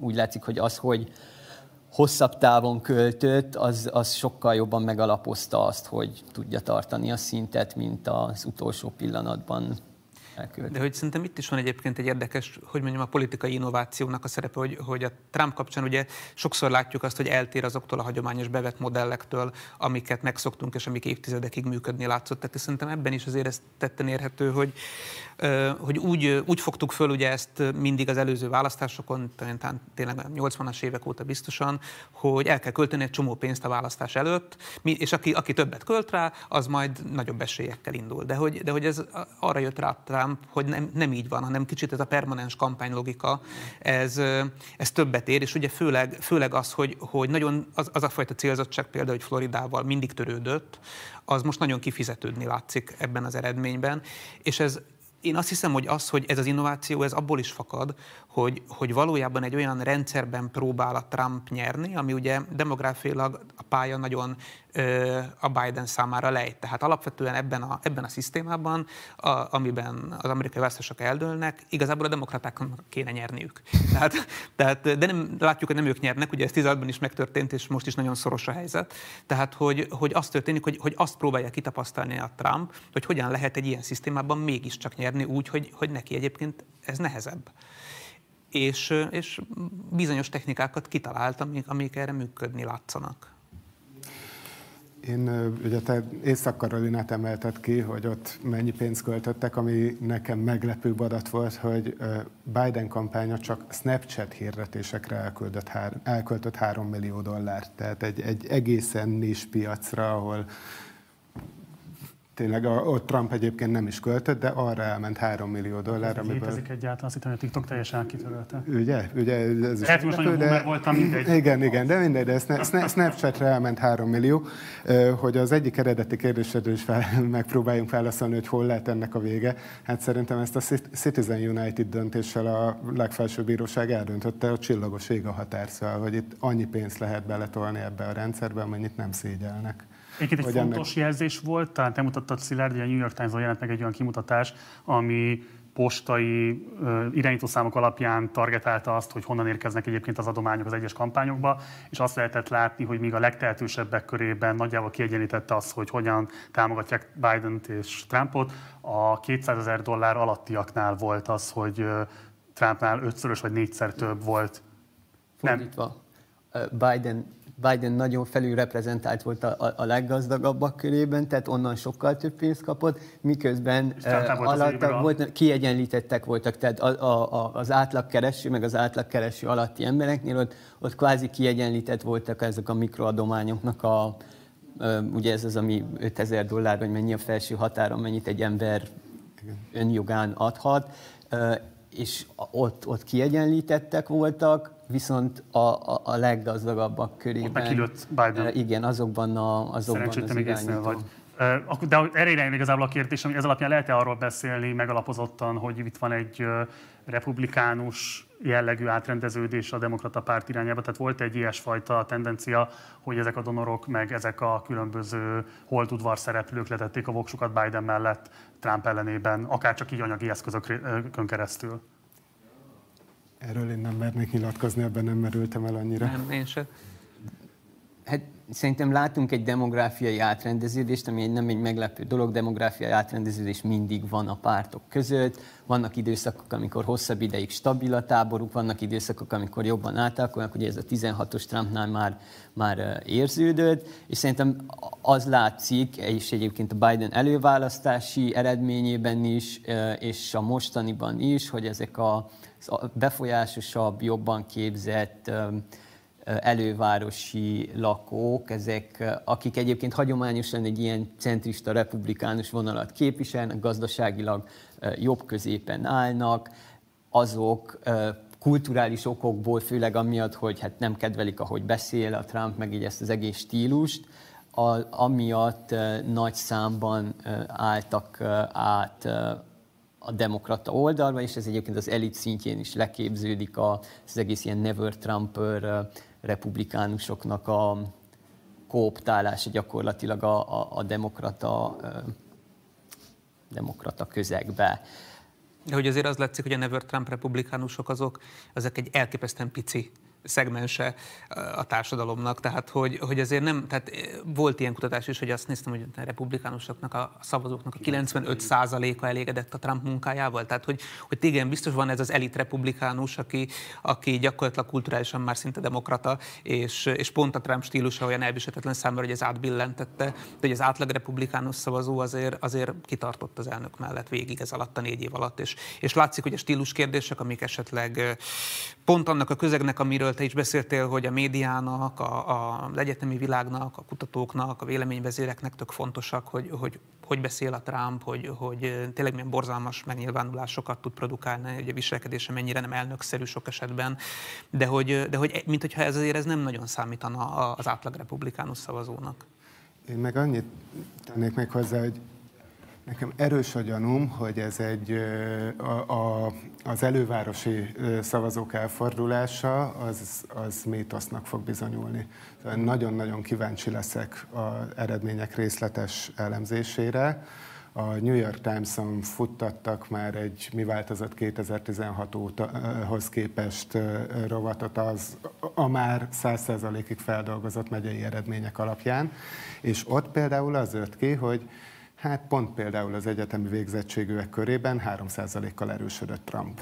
úgy látszik, hogy az, hogy hosszabb távon költött, az, az sokkal jobban megalapozta azt, hogy tudja tartani a szintet, mint az utolsó pillanatban de hogy szerintem itt is van egyébként egy érdekes, hogy mondjam, a politikai innovációnak a szerepe, hogy, hogy a Trump kapcsán ugye sokszor látjuk azt, hogy eltér azoktól a hagyományos bevett modellektől, amiket megszoktunk, és amik évtizedekig működni látszott. Tehát szerintem ebben is azért ez tetten érhető, hogy, hogy úgy, úgy fogtuk föl ugye ezt mindig az előző választásokon, talán tényleg 80-as évek óta biztosan, hogy el kell költeni egy csomó pénzt a választás előtt, és aki, aki többet költ rá, az majd nagyobb esélyekkel indul. De hogy, de hogy ez arra jött rá Trump, hogy nem, nem így van, hanem kicsit ez a permanens kampánylogika, ez, ez többet ér, és ugye főleg, főleg az, hogy, hogy nagyon az, az a fajta célzottság például, hogy Floridával mindig törődött, az most nagyon kifizetődni látszik ebben az eredményben, és ez én azt hiszem, hogy az, hogy ez az innováció, ez abból is fakad, hogy, hogy valójában egy olyan rendszerben próbál a Trump nyerni, ami ugye demográfiailag a pálya nagyon ö, a Biden számára lejt. Tehát alapvetően ebben a, ebben a szisztémában, a, amiben az amerikai választások eldőlnek, igazából a demokratáknak kéne nyerniük. Tehát, tehát, de nem, látjuk, hogy nem ők nyernek, ugye ez 16-ban is megtörtént, és most is nagyon szoros a helyzet. Tehát, hogy, hogy az történik, hogy, hogy azt próbálja kitapasztalni a Trump, hogy hogyan lehet egy ilyen szisztémában mégiscsak nyerni úgy, hogy, hogy neki egyébként ez nehezebb és, és bizonyos technikákat kitalált, amik, amik erre működni látszanak. Én ugye te Észak-Karolinát emelted ki, hogy ott mennyi pénzt költöttek, ami nekem meglepő adat volt, hogy Biden kampánya csak Snapchat hirdetésekre elköltött, elköltött 3 millió dollárt. Tehát egy, egy egészen nis piacra, ahol Tényleg, a, ott Trump egyébként nem is költött, de arra elment 3 millió dollár. Ez amiből... Létezik egyáltalán, azt hittem, hogy a TikTok teljesen kitörölte. Ugye? Ugye ez is Lehet, most nagyon de... voltam, mindegy. Igen, igen, de mindegy, de Snapchatre elment 3 millió. Hogy az egyik eredeti kérdésedről is fel, megpróbáljunk válaszolni, hogy hol lehet ennek a vége. Hát szerintem ezt a Citizen United döntéssel a legfelsőbb bíróság eldöntötte, a csillagos ég a határszal, hogy itt annyi pénzt lehet beletolni ebbe a rendszerbe, amennyit nem szégyelnek. Egyébként egy fontos ennek... jelzés volt, talán te mutattad Szilárd, hogy a New York Times-on jelent meg egy olyan kimutatás, ami postai irányítószámok alapján targetálta azt, hogy honnan érkeznek egyébként az adományok az egyes kampányokba, és azt lehetett látni, hogy még a legtehetősebbek körében nagyjából kiegyenlítette az, hogy hogyan támogatják Biden-t és Trumpot. A 200 ezer dollár alattiaknál volt az, hogy Trumpnál ötszörös vagy négyszer több volt. Fordítva. Nem. Biden Biden nagyon felülreprezentált volt a, a, a leggazdagabbak körében, tehát onnan sokkal több pénzt kapott, miközben uh, alatta volt, kiegyenlítettek voltak, tehát a, a, a, az átlagkereső, meg az átlagkereső alatti embereknél ott, ott kvázi kiegyenlített voltak ezek a mikroadományoknak a, ugye ez az, ami 5000 dollár, vagy mennyi a felső határon, mennyit egy ember önjogán adhat, és ott, ott kiegyenlítettek voltak, viszont a, a, a leggazdagabbak körében. Ott Biden. Igen, azokban, a, azokban az még vagy. De erre irányul igazából a kérdés, hogy ez alapján lehet-e arról beszélni megalapozottan, hogy itt van egy republikánus jellegű átrendeződés a demokrata párt irányába. Tehát volt egy ilyesfajta tendencia, hogy ezek a donorok, meg ezek a különböző holtudvar szereplők letették a voksukat Biden mellett Trump ellenében, akár csak így anyagi eszközökön keresztül. Erről én nem mernék nyilatkozni, ebben nem merültem el annyira. Nem, én sem. Hát szerintem látunk egy demográfiai átrendeződést, ami nem egy meglepő dolog, demográfiai átrendeződés mindig van a pártok között. Vannak időszakok, amikor hosszabb ideig stabil a táboruk, vannak időszakok, amikor jobban átalakulnak, ugye ez a 16-os Trumpnál már, már érződött, és szerintem az látszik, és egyébként a Biden előválasztási eredményében is, és a mostaniban is, hogy ezek a befolyásosabb, jobban képzett elővárosi lakók, ezek, akik egyébként hagyományosan egy ilyen centrista republikánus vonalat képviselnek, gazdaságilag jobb középen állnak, azok kulturális okokból, főleg amiatt, hogy hát nem kedvelik, ahogy beszél a Trump, meg így ezt az egész stílust, a, amiatt nagy számban álltak át a demokrata oldalra, és ez egyébként az elit szintjén is leképződik az egész ilyen never Trumper republikánusoknak a kooptálása gyakorlatilag a, a, a demokrata, demokrata közegbe. De hogy azért az látszik, hogy a Never Trump republikánusok azok, azok egy elképesztően pici szegmense a társadalomnak, tehát hogy, hogy azért nem, tehát volt ilyen kutatás is, hogy azt néztem, hogy a republikánusoknak, a szavazóknak a 95%-a elégedett a Trump munkájával, tehát hogy, hogy igen, biztos van ez az elit republikánus, aki, aki gyakorlatilag kulturálisan már szinte demokrata, és, és pont a Trump stílusa olyan elviselhetetlen számára, hogy ez átbillentette, de hogy az átlag republikánus szavazó azért, azért kitartott az elnök mellett végig ez alatt a négy év alatt, és, és látszik, hogy a stílus kérdések, amik esetleg pont annak a közegnek, amiről te is beszéltél, hogy a médiának, a, a, az egyetemi világnak, a kutatóknak, a véleményvezéreknek tök fontosak, hogy hogy, hogy beszél a Trump, hogy, hogy tényleg milyen borzalmas megnyilvánulásokat tud produkálni, hogy a viselkedése mennyire nem elnökszerű sok esetben, de hogy, de hogy mint hogyha ez azért ez nem nagyon számítana az átlag republikánus szavazónak. Én meg annyit tennék meg hozzá, hogy Nekem erős a gyanúm, hogy ez egy a, a, az elővárosi szavazók elfordulása, az, az mítosznak fog bizonyulni. Nagyon-nagyon kíváncsi leszek az eredmények részletes elemzésére. A New York Times-on futtattak már egy mi változott 2016 ótahoz képest rovatot az a már 100%-ig feldolgozott megyei eredmények alapján, és ott például az jött ki, hogy Hát pont például az egyetemi végzettségűek körében 3%-kal erősödött Trump.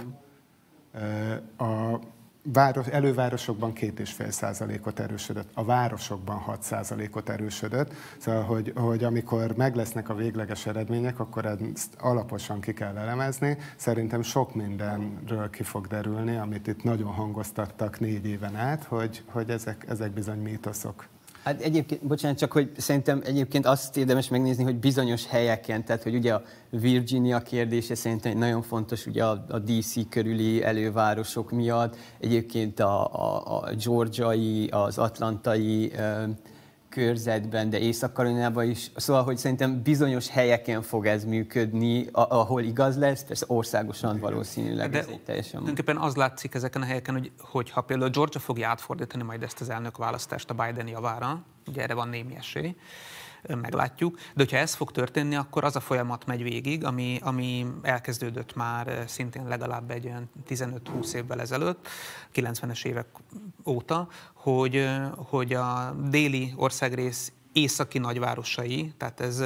A város, elővárosokban 2,5 százalékot erősödött, a városokban 6 százalékot erősödött. Szóval, hogy, hogy amikor meg lesznek a végleges eredmények, akkor ezt alaposan ki kell elemezni. Szerintem sok mindenről ki fog derülni, amit itt nagyon hangoztattak négy éven át, hogy, hogy ezek, ezek bizony mítoszok. Hát egyébként, bocsánat, csak hogy szerintem egyébként azt érdemes megnézni, hogy bizonyos helyeken, tehát hogy ugye a Virginia kérdése szerintem nagyon fontos ugye a, a DC körüli elővárosok miatt, egyébként a, a, a georgiai, az atlantai körzetben, de észak is. Szóval, hogy szerintem bizonyos helyeken fog ez működni, ahol igaz lesz, persze országosan valószínűleg de ez egy teljesen... Tulajdonképpen az látszik ezeken a helyeken, hogy, hogy ha például Georgia fogja átfordítani majd ezt az elnök választást a Biden javára, ugye erre van némi esély, meglátjuk. De hogyha ez fog történni, akkor az a folyamat megy végig, ami, ami elkezdődött már szintén legalább egy olyan 15-20 évvel ezelőtt, 90-es évek óta, hogy, hogy a déli országrész északi nagyvárosai, tehát ez,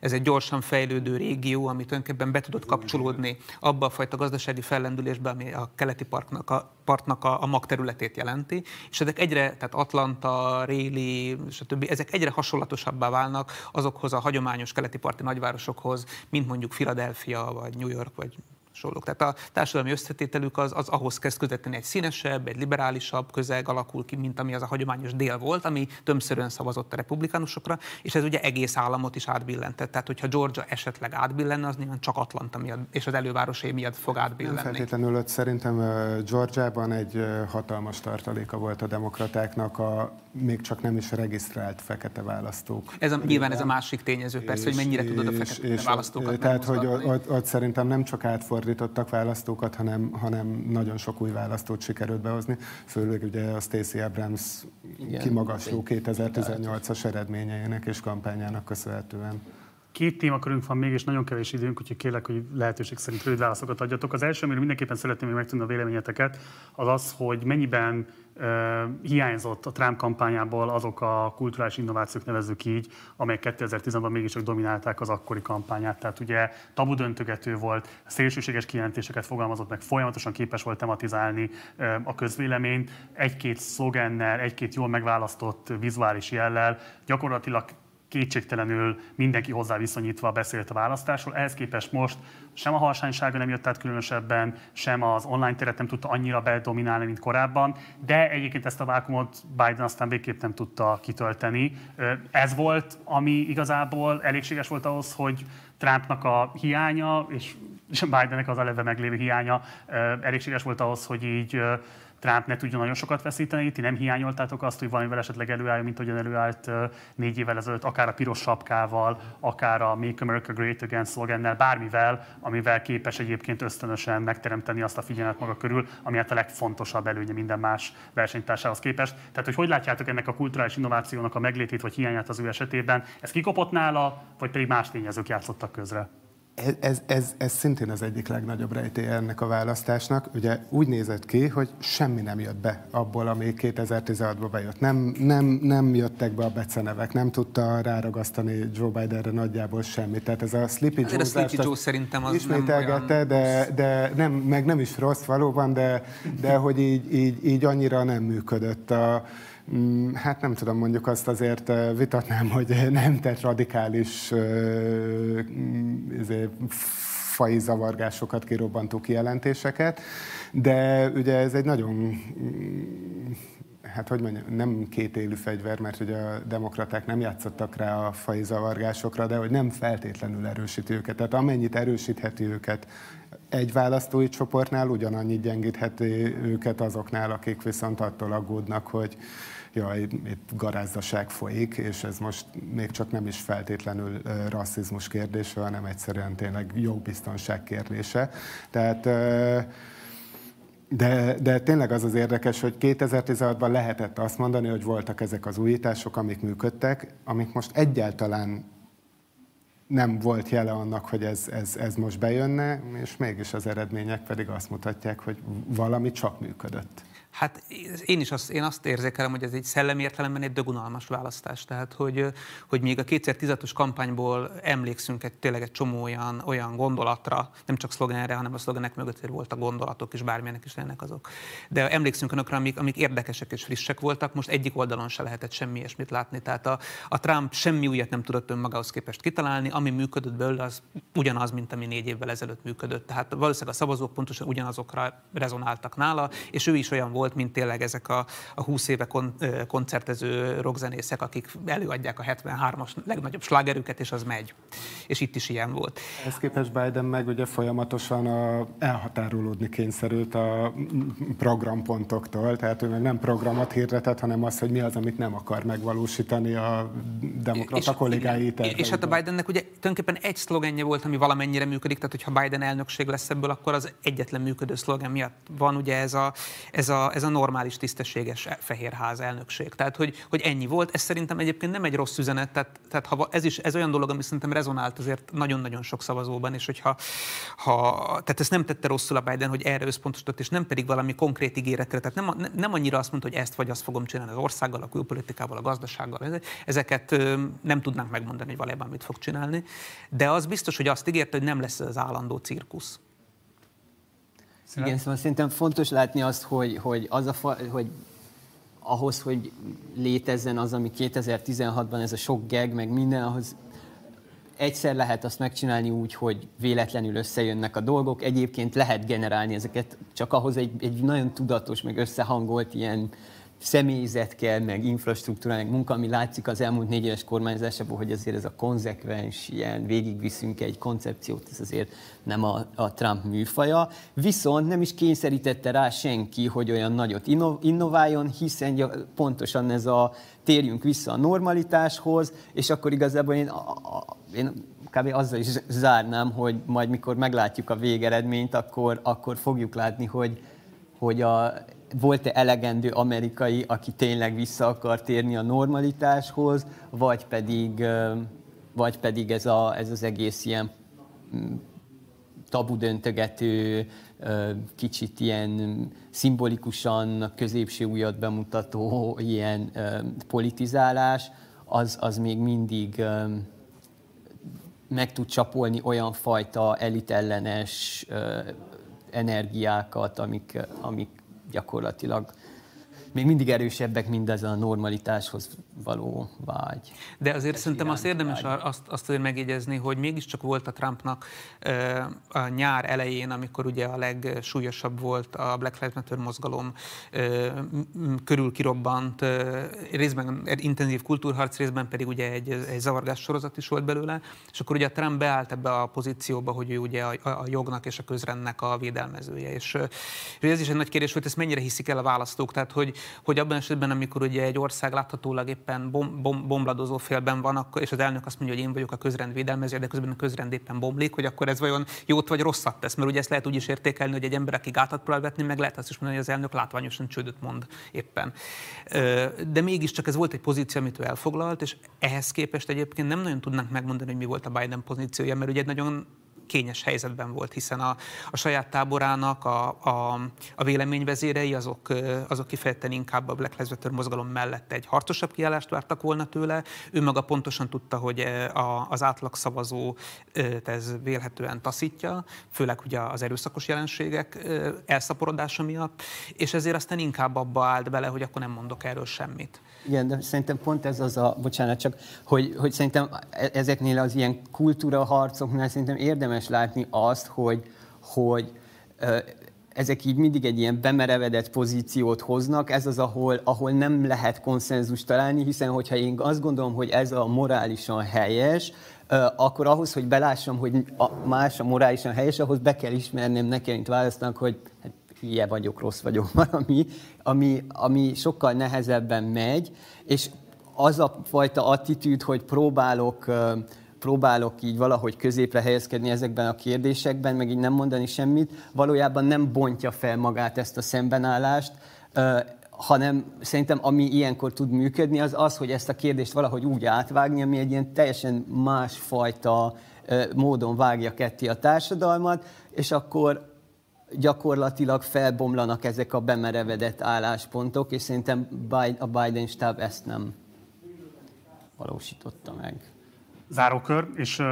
ez egy gyorsan fejlődő régió, ami tulajdonképpen be tudott kapcsolódni abba a fajta gazdasági fellendülésbe, ami a keleti parknak a, partnak a, a magterületét jelenti, és ezek egyre, tehát Atlanta, Réli, stb., ezek egyre hasonlatosabbá válnak azokhoz a hagyományos keleti parti nagyvárosokhoz, mint mondjuk Philadelphia, vagy New York, vagy hasonlók. Tehát a társadalmi összetételük az, az ahhoz kezd közvetlenül egy színesebb, egy liberálisabb közeg alakul ki, mint ami az a hagyományos dél volt, ami többszörön szavazott a republikánusokra, és ez ugye egész államot is átbillentett. Tehát, hogyha Georgia esetleg átbillenne, az nyilván csak Atlanta miatt és az elővárosai miatt fog átbillenni. Nem feltétlenül ott szerintem Georgiában egy hatalmas tartaléka volt a demokratáknak a még csak nem is regisztrált fekete választók. Ez a, nyilván ez a másik tényező, persze, és, hogy mennyire tudod a fekete és, választókat Tehát, hogy ott, ott szerintem nem csak átfordítottak választókat, hanem, hanem nagyon sok új választót sikerült behozni, főleg ugye a Stacey Abrams Igen, kimagasló 2018-as eredményeinek és kampányának köszönhetően. Két témakörünk van még, és nagyon kevés időnk, úgyhogy kérlek, hogy lehetőség szerint rövid válaszokat adjatok. Az első, amiről mindenképpen szeretném még megtudni a véleményeteket, az az, hogy mennyiben uh, hiányzott a Trump kampányából azok a kulturális innovációk, nevezzük így, amelyek 2010-ban mégiscsak dominálták az akkori kampányát. Tehát ugye tabu döntögető volt, szélsőséges kijelentéseket fogalmazott meg, folyamatosan képes volt tematizálni uh, a közvéleményt, egy-két szlogennel, egy-két jól megválasztott vizuális jellel, gyakorlatilag kétségtelenül mindenki hozzá viszonyítva beszélt a választásról. Ehhez képest most sem a halsánysága nem jött át különösebben, sem az online teret nem tudta annyira bedominálni, mint korábban, de egyébként ezt a vákumot Biden aztán végképp nem tudta kitölteni. Ez volt, ami igazából elégséges volt ahhoz, hogy Trumpnak a hiánya, és Bidennek az eleve meglévő hiánya elégséges volt ahhoz, hogy így Trump ne tudjon nagyon sokat veszíteni. Ti nem hiányoltátok azt, hogy valamivel esetleg előálljon, mint ahogyan előállt négy évvel ezelőtt, akár a piros sapkával, akár a Make America Great Again szlogennel, bármivel, amivel képes egyébként ösztönösen megteremteni azt a figyelmet maga körül, ami hát a legfontosabb előnye minden más versenytársához képest. Tehát, hogy hogy látjátok ennek a kulturális innovációnak a meglétét vagy hiányát az ő esetében? Ez kikopott nála, vagy pedig más tényezők játszottak közre? Ez, ez, ez, ez szintén az egyik legnagyobb rejtély ennek a választásnak. Ugye úgy nézett ki, hogy semmi nem jött be abból, ami 2016-ban bejött. Nem, nem, nem jöttek be a becenevek, nem tudta ráragasztani Joe Bidenre nagyjából semmit. Tehát ez a Sleepy Joe, a Sleepy Joe szerintem az ismételgette, olyan... de, de nem, meg nem is rossz valóban, de, de hogy így, így, így annyira nem működött. A, hát nem tudom, mondjuk azt azért vitatnám, hogy nem tett radikális izé, fai zavargásokat kirobbantó kijelentéseket, de ugye ez egy nagyon mm, hát hogy mondjam, nem két élő fegyver, mert ugye a demokraták nem játszottak rá a fai zavargásokra, de hogy nem feltétlenül erősíti őket. Tehát amennyit erősítheti őket egy választói csoportnál, ugyanannyit gyengítheti őket azoknál, akik viszont attól aggódnak, hogy jaj, itt garázdaság folyik, és ez most még csak nem is feltétlenül rasszizmus kérdése, hanem egyszerűen tényleg jogbiztonság kérdése. Tehát de, de tényleg az az érdekes, hogy 2016-ban lehetett azt mondani, hogy voltak ezek az újítások, amik működtek, amik most egyáltalán nem volt jele annak, hogy ez, ez, ez most bejönne, és mégis az eredmények pedig azt mutatják, hogy valami csak működött. Hát én is azt, én azt érzékelem, hogy ez egy szellemi értelemben egy dögunalmas választás. Tehát, hogy, hogy még a 2016-os kampányból emlékszünk egy, tényleg egy csomó olyan, olyan gondolatra, nem csak szlogenre, hanem a szlogenek mögött voltak gondolatok, és bármilyenek is lennek azok. De emlékszünk önökre, amik, amik érdekesek és frissek voltak, most egyik oldalon se lehetett semmi ilyesmit látni. Tehát a, a Trump semmi újat nem tudott önmagához képest kitalálni, ami működött belőle, az ugyanaz, mint ami négy évvel ezelőtt működött. Tehát valószínűleg a szavazók pontosan ugyanazokra rezonáltak nála, és ő is olyan volt, volt, mint tényleg ezek a, a 20 éve kon, koncertező rockzenészek, akik előadják a 73-as legnagyobb slágerüket, és az megy. És itt is ilyen volt. Ez képest Biden meg ugye folyamatosan a, elhatárolódni kényszerült a programpontoktól, tehát ő meg nem programot hirdetett, hanem az, hogy mi az, amit nem akar megvalósítani a demokrata és, kollégái és, és hát a Bidennek ugye tulajdonképpen egy szlogenje volt, ami valamennyire működik, tehát hogyha Biden elnökség lesz ebből, akkor az egyetlen működő szlogen miatt van ugye ez a, ez a, ez a normális, tisztességes fehérház elnökség. Tehát, hogy, hogy ennyi volt. Ez szerintem egyébként nem egy rossz üzenet, tehát, tehát ha ez is ez olyan dolog, ami szerintem rezonált azért nagyon-nagyon sok szavazóban, és hogyha ha, tehát ezt nem tette rosszul a Biden, hogy erre összpontosított, és nem pedig valami konkrét ígéretre. Tehát nem, nem annyira azt mondta, hogy ezt vagy azt fogom csinálni az országgal, a külpolitikával, a gazdasággal. Ezeket nem tudnánk megmondani, hogy valójában mit fog csinálni. De az biztos, hogy azt ígérte, hogy nem lesz ez az állandó cirkusz. Igen, szóval szerintem fontos látni azt, hogy, hogy, az a fa, hogy ahhoz, hogy létezzen az, ami 2016-ban ez a sok geg, meg minden, ahhoz egyszer lehet azt megcsinálni úgy, hogy véletlenül összejönnek a dolgok, egyébként lehet generálni ezeket, csak ahhoz egy, egy nagyon tudatos, meg összehangolt ilyen személyzet kell, meg infrastruktúra, meg munka, ami látszik az elmúlt négy éves kormányzásában, hogy azért ez a konzekvens, ilyen végigviszünk egy koncepciót, ez azért nem a, a Trump műfaja. Viszont nem is kényszerítette rá senki, hogy olyan nagyot innováljon, hiszen pontosan ez a térjünk vissza a normalitáshoz, és akkor igazából én, a, a, én kb. azzal is zárnám, hogy majd mikor meglátjuk a végeredményt, akkor, akkor fogjuk látni, hogy, hogy a, volt-e elegendő amerikai, aki tényleg vissza akar térni a normalitáshoz, vagy pedig, vagy pedig ez, a, ez az egész ilyen mm, tabu döntögető, kicsit ilyen szimbolikusan a középső újat bemutató ilyen politizálás, az, az még mindig meg tud csapolni olyan fajta elitellenes energiákat, amik, amik gyakorlatilag még mindig erősebbek, mint ez a normalitáshoz való vágy. De azért szerintem azt érdemes vágy. azt, azt azért megjegyezni, hogy mégiscsak volt a Trumpnak a nyár elején, amikor ugye a legsúlyosabb volt a Black Lives Matter mozgalom körül kirobbant, részben intenzív kultúrharc, részben pedig ugye egy, egy zavargás sorozat is volt belőle, és akkor ugye a Trump beállt ebbe a pozícióba, hogy ő ugye a, a jognak és a közrendnek a védelmezője. És, és ez is egy nagy kérdés hogy ezt mennyire hiszik el a választók, tehát hogy, hogy abban esetben, amikor ugye egy ország láthatólag éppen bom, bom, bomladozó félben van, akkor, és az elnök azt mondja, hogy én vagyok a közrend védelmező, de közben a közrend éppen bomlik, hogy akkor ez vajon jót vagy rosszat tesz, mert ugye ezt lehet úgy is értékelni, hogy egy ember, aki gátat próbál vetni, meg lehet azt is mondani, hogy az elnök látványosan csődöt mond éppen. De mégiscsak ez volt egy pozíció, amit ő elfoglalt, és ehhez képest egyébként nem nagyon tudnánk megmondani, hogy mi volt a Biden pozíciója, mert ugye egy nagyon kényes helyzetben volt, hiszen a, a saját táborának a, a, a véleményvezérei azok, azok kifejezetten inkább a Black Lives Matter mozgalom mellett egy harcosabb kiállást vártak volna tőle. Ő maga pontosan tudta, hogy a, az átlag szavazó ez vélhetően taszítja, főleg ugye az erőszakos jelenségek elszaporodása miatt, és ezért aztán inkább abba állt bele, hogy akkor nem mondok erről semmit. Igen, de szerintem pont ez az a, bocsánat, csak, hogy, hogy szerintem e-, ezeknél az ilyen kultúra harcoknál szerintem érdemes látni azt, hogy, hogy ezek így mindig egy ilyen bemerevedett pozíciót hoznak, ez az, ahol, ahol nem lehet konszenzus találni, hiszen hogyha én azt gondolom, hogy ez a morálisan helyes, akkor ahhoz, hogy belássam, hogy más a morálisan helyes, ahhoz be kell ismernem nekem, mint választanak, hogy hát, hülye vagyok, rossz vagyok, valami, ami, ami sokkal nehezebben megy, és az a fajta attitűd, hogy próbálok próbálok így valahogy középre helyezkedni ezekben a kérdésekben, meg így nem mondani semmit, valójában nem bontja fel magát ezt a szembenállást, hanem szerintem ami ilyenkor tud működni, az az, hogy ezt a kérdést valahogy úgy átvágni, ami egy ilyen teljesen másfajta módon vágja ketté a társadalmat, és akkor gyakorlatilag felbomlanak ezek a bemerevedett álláspontok, és szerintem a Biden stáb ezt nem valósította meg. Zárókör, és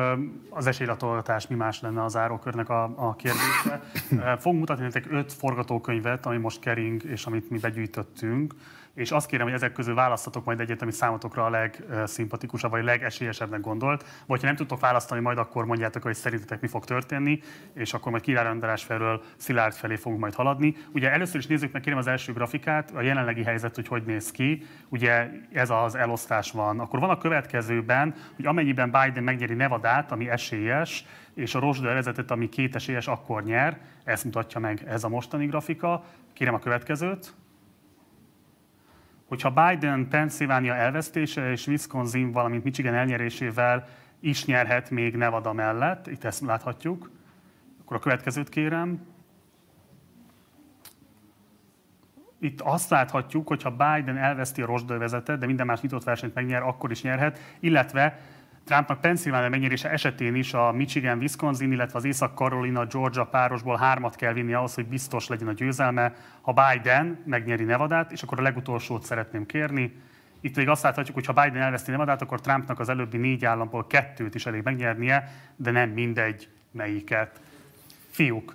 az esélylatolgatás mi más lenne a zárókörnek a, a kérdése. Fogunk mutatni nektek öt forgatókönyvet, ami most kering, és amit mi begyűjtöttünk és azt kérem, hogy ezek közül választatok majd egyet, ami számotokra a legszimpatikusabb, vagy legesélyesebbnek gondolt, vagy ha nem tudtok választani, majd akkor mondjátok, hogy szerintetek mi fog történni, és akkor majd kirárendelás felől Szilárd felé fogunk majd haladni. Ugye először is nézzük meg, kérem az első grafikát, a jelenlegi helyzet, hogy hogy néz ki. Ugye ez az elosztás van. Akkor van a következőben, hogy amennyiben Biden megnyeri Nevadát, ami esélyes, és a Rosda vezetett, ami két esélyes, akkor nyer. Ezt mutatja meg ez a mostani grafika. Kérem a következőt hogyha Biden Pennsylvania elvesztése és Wisconsin, valamint Michigan elnyerésével is nyerhet még Nevada mellett, itt ezt láthatjuk, akkor a következőt kérem. itt azt láthatjuk, hogy ha Biden elveszti a rosdővezetet, de minden más nyitott versenyt megnyer, akkor is nyerhet, illetve Trumpnak Pennsylvania megnyerése esetén is a Michigan, Wisconsin, illetve az Észak-Carolina, Georgia párosból hármat kell vinni ahhoz, hogy biztos legyen a győzelme. Ha Biden megnyeri Nevadát, és akkor a legutolsót szeretném kérni, itt még azt láthatjuk, hogy ha Biden elveszti Nevadát, akkor Trumpnak az előbbi négy államból kettőt is elég megnyernie, de nem mindegy melyiket. Fiúk,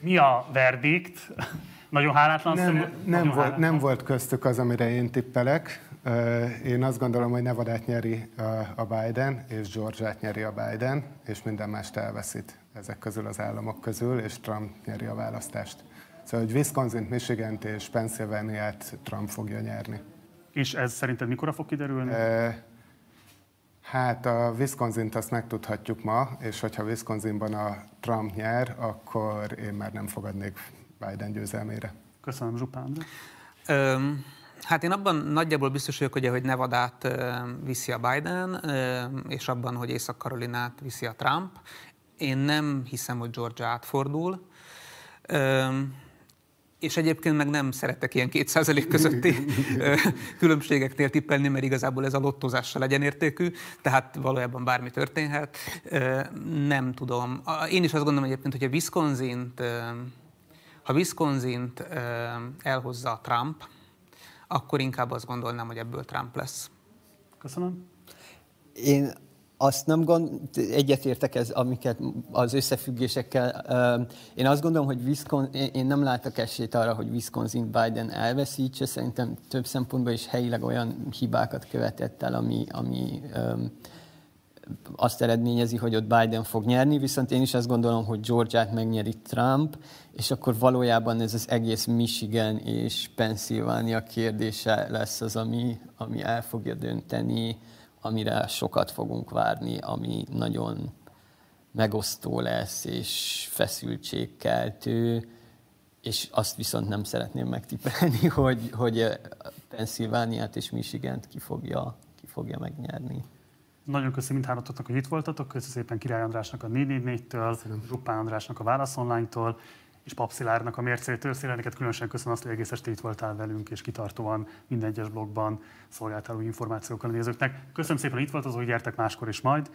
mi a verdikt? Nagyon hálátlan Nem, szem- nem, nagyon volt, hálátlan. nem volt köztük az, amire én tippelek. Én azt gondolom, hogy Nevadát nyeri a- Biden, és Georgiát nyeri a Biden, és minden mást elveszít ezek közül az államok közül, és Trump nyeri a választást. Szóval, hogy Wisconsin, Michigan és Pennsylvania-t Trump fogja nyerni. És ez szerinted mikor fog kiderülni? Hát a Wisconsin-t azt megtudhatjuk ma, és hogyha Wisconsinban a Trump nyer, akkor én már nem fogadnék Biden győzelmére. Köszönöm, Zsupán. Hát én abban nagyjából biztos vagyok, ugye, hogy Nevadát viszi a Biden, és abban, hogy Észak-Karolinát viszi a Trump. Én nem hiszem, hogy Georgia átfordul. És egyébként meg nem szeretek ilyen 2% közötti különbségeknél tippelni, mert igazából ez a lottozással legyenértékű, tehát valójában bármi történhet. Nem tudom. Én is azt gondolom egyébként, hogy a Wisconsin-t, ha Wisconsin-t elhozza a Trump, akkor inkább azt gondolnám, hogy ebből Trump lesz. Köszönöm. Én azt nem gond, egyetértek ez, amiket az összefüggésekkel. Én azt gondolom, hogy Wisconsin, én- nem látok esélyt arra, hogy Wisconsin Biden elveszítse. Szerintem több szempontból is helyileg olyan hibákat követett el, ami, ami azt eredményezi, hogy ott Biden fog nyerni, viszont én is azt gondolom, hogy Georgiát megnyeri Trump, és akkor valójában ez az egész Michigan és Pennsylvania kérdése lesz az, ami, ami el fogja dönteni, amire sokat fogunk várni, ami nagyon megosztó lesz, és feszültségkeltő, és azt viszont nem szeretném megtippelni, hogy, hogy Pennsylvániát és Michigant ki fogja, ki fogja megnyerni. Nagyon köszönöm mindhármatoknak, hogy itt voltatok. Köszönöm szépen Király Andrásnak a 444-től, Zsupán Andrásnak a Válasz Online-tól, és Papszilárnak a mércétől. Szilárd, különösen köszönöm azt, hogy egész este itt voltál velünk, és kitartóan minden egyes blogban szolgáltál új információkkal a nézőknek. Köszönöm szépen, hogy itt voltatok, hogy gyertek máskor is majd,